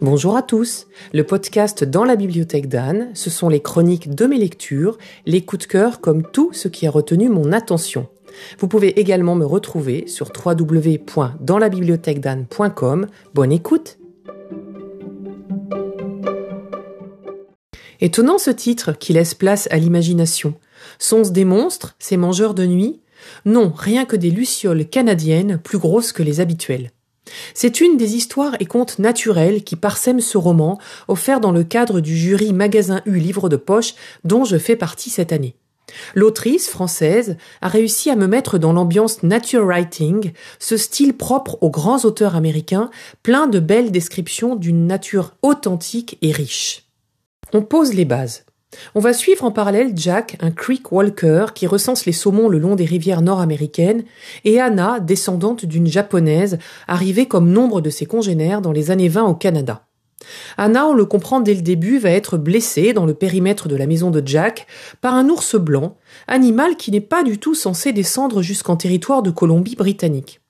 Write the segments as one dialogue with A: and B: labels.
A: Bonjour à tous. Le podcast Dans la bibliothèque d'Anne, ce sont les chroniques de mes lectures, les coups de cœur comme tout ce qui a retenu mon attention. Vous pouvez également me retrouver sur www.danslabibliothèquedanne.com. Bonne écoute. Étonnant ce titre qui laisse place à l'imagination. Sont-ce des monstres, ces mangeurs de nuit? Non, rien que des lucioles canadiennes plus grosses que les habituelles. C'est une des histoires et contes naturels qui parsèment ce roman, offert dans le cadre du jury Magasin U Livre de Poche, dont je fais partie cette année. L'autrice française a réussi à me mettre dans l'ambiance nature writing, ce style propre aux grands auteurs américains, plein de belles descriptions d'une nature authentique et riche. On pose les bases. On va suivre en parallèle Jack, un creek walker qui recense les saumons le long des rivières nord-américaines, et Anna, descendante d'une japonaise, arrivée comme nombre de ses congénères dans les années 20 au Canada. Anna, on le comprend dès le début, va être blessée dans le périmètre de la maison de Jack par un ours blanc, animal qui n'est pas du tout censé descendre jusqu'en territoire de Colombie-Britannique.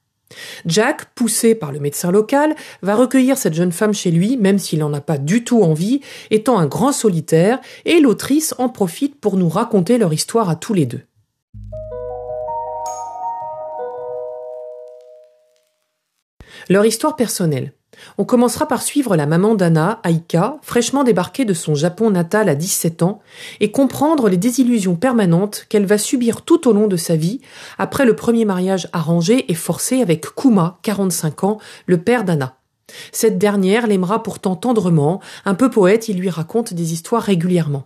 A: Jack, poussé par le médecin local, va recueillir cette jeune femme chez lui, même s'il n'en a pas du tout envie, étant un grand solitaire, et l'autrice en profite pour nous raconter leur histoire à tous les deux. Leur histoire personnelle. On commencera par suivre la maman d'Anna, Aika, fraîchement débarquée de son Japon natal à 17 ans, et comprendre les désillusions permanentes qu'elle va subir tout au long de sa vie, après le premier mariage arrangé et forcé avec Kuma, 45 ans, le père d'Anna. Cette dernière l'aimera pourtant tendrement, un peu poète, il lui raconte des histoires régulièrement.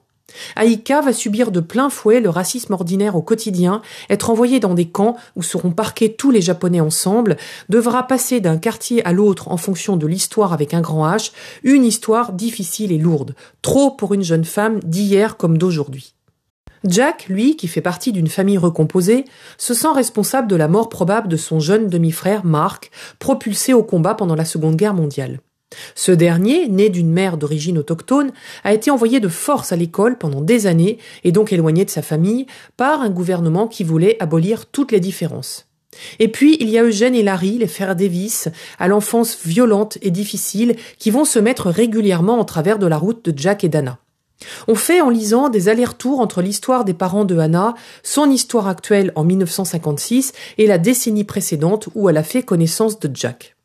A: Aïka va subir de plein fouet le racisme ordinaire au quotidien, être envoyée dans des camps où seront parqués tous les Japonais ensemble, devra passer d'un quartier à l'autre en fonction de l'histoire avec un grand H, une histoire difficile et lourde, trop pour une jeune femme d'hier comme d'aujourd'hui. Jack, lui, qui fait partie d'une famille recomposée, se sent responsable de la mort probable de son jeune demi-frère Mark, propulsé au combat pendant la Seconde Guerre mondiale. Ce dernier, né d'une mère d'origine autochtone, a été envoyé de force à l'école pendant des années et donc éloigné de sa famille par un gouvernement qui voulait abolir toutes les différences. Et puis, il y a Eugène et Larry, les frères Davis, à l'enfance violente et difficile, qui vont se mettre régulièrement en travers de la route de Jack et Dana. On fait en lisant des allers-retours entre l'histoire des parents de Hannah, son histoire actuelle en 1956 et la décennie précédente où elle a fait connaissance de Jack.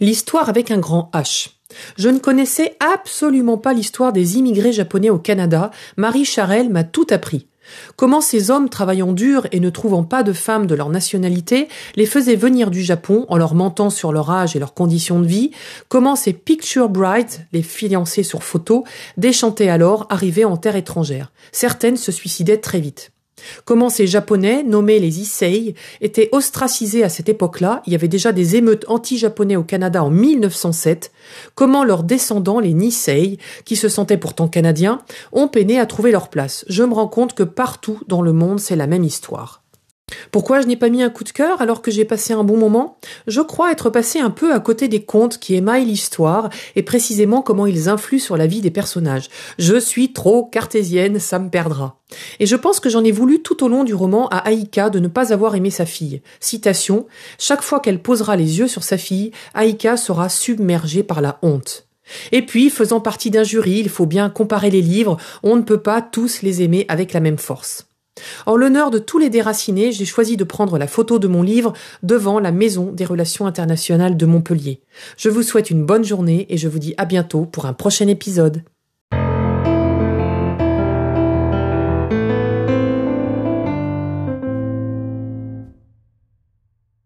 A: L'histoire avec un grand H. Je ne connaissais absolument pas l'histoire des immigrés japonais au Canada. Marie Charelle m'a tout appris. Comment ces hommes travaillant dur et ne trouvant pas de femmes de leur nationalité les faisaient venir du Japon en leur mentant sur leur âge et leurs conditions de vie, comment ces picture brides, les fiancées sur photo, déchantaient alors arrivés en terre étrangère? Certaines se suicidaient très vite. Comment ces Japonais, nommés les Issei, étaient ostracisés à cette époque-là, il y avait déjà des émeutes anti-japonais au Canada en 1907, comment leurs descendants, les Nisei, qui se sentaient pourtant canadiens, ont peiné à trouver leur place? Je me rends compte que partout dans le monde c'est la même histoire. Pourquoi je n'ai pas mis un coup de cœur alors que j'ai passé un bon moment? Je crois être passé un peu à côté des contes qui émaillent l'histoire et précisément comment ils influent sur la vie des personnages. Je suis trop cartésienne, ça me perdra. Et je pense que j'en ai voulu tout au long du roman à Aïka de ne pas avoir aimé sa fille. Citation Chaque fois qu'elle posera les yeux sur sa fille, Aïka sera submergée par la honte. Et puis, faisant partie d'un jury, il faut bien comparer les livres, on ne peut pas tous les aimer avec la même force. En l'honneur de tous les déracinés, j'ai choisi de prendre la photo de mon livre devant la Maison des Relations internationales de Montpellier. Je vous souhaite une bonne journée et je vous dis à bientôt pour un prochain épisode.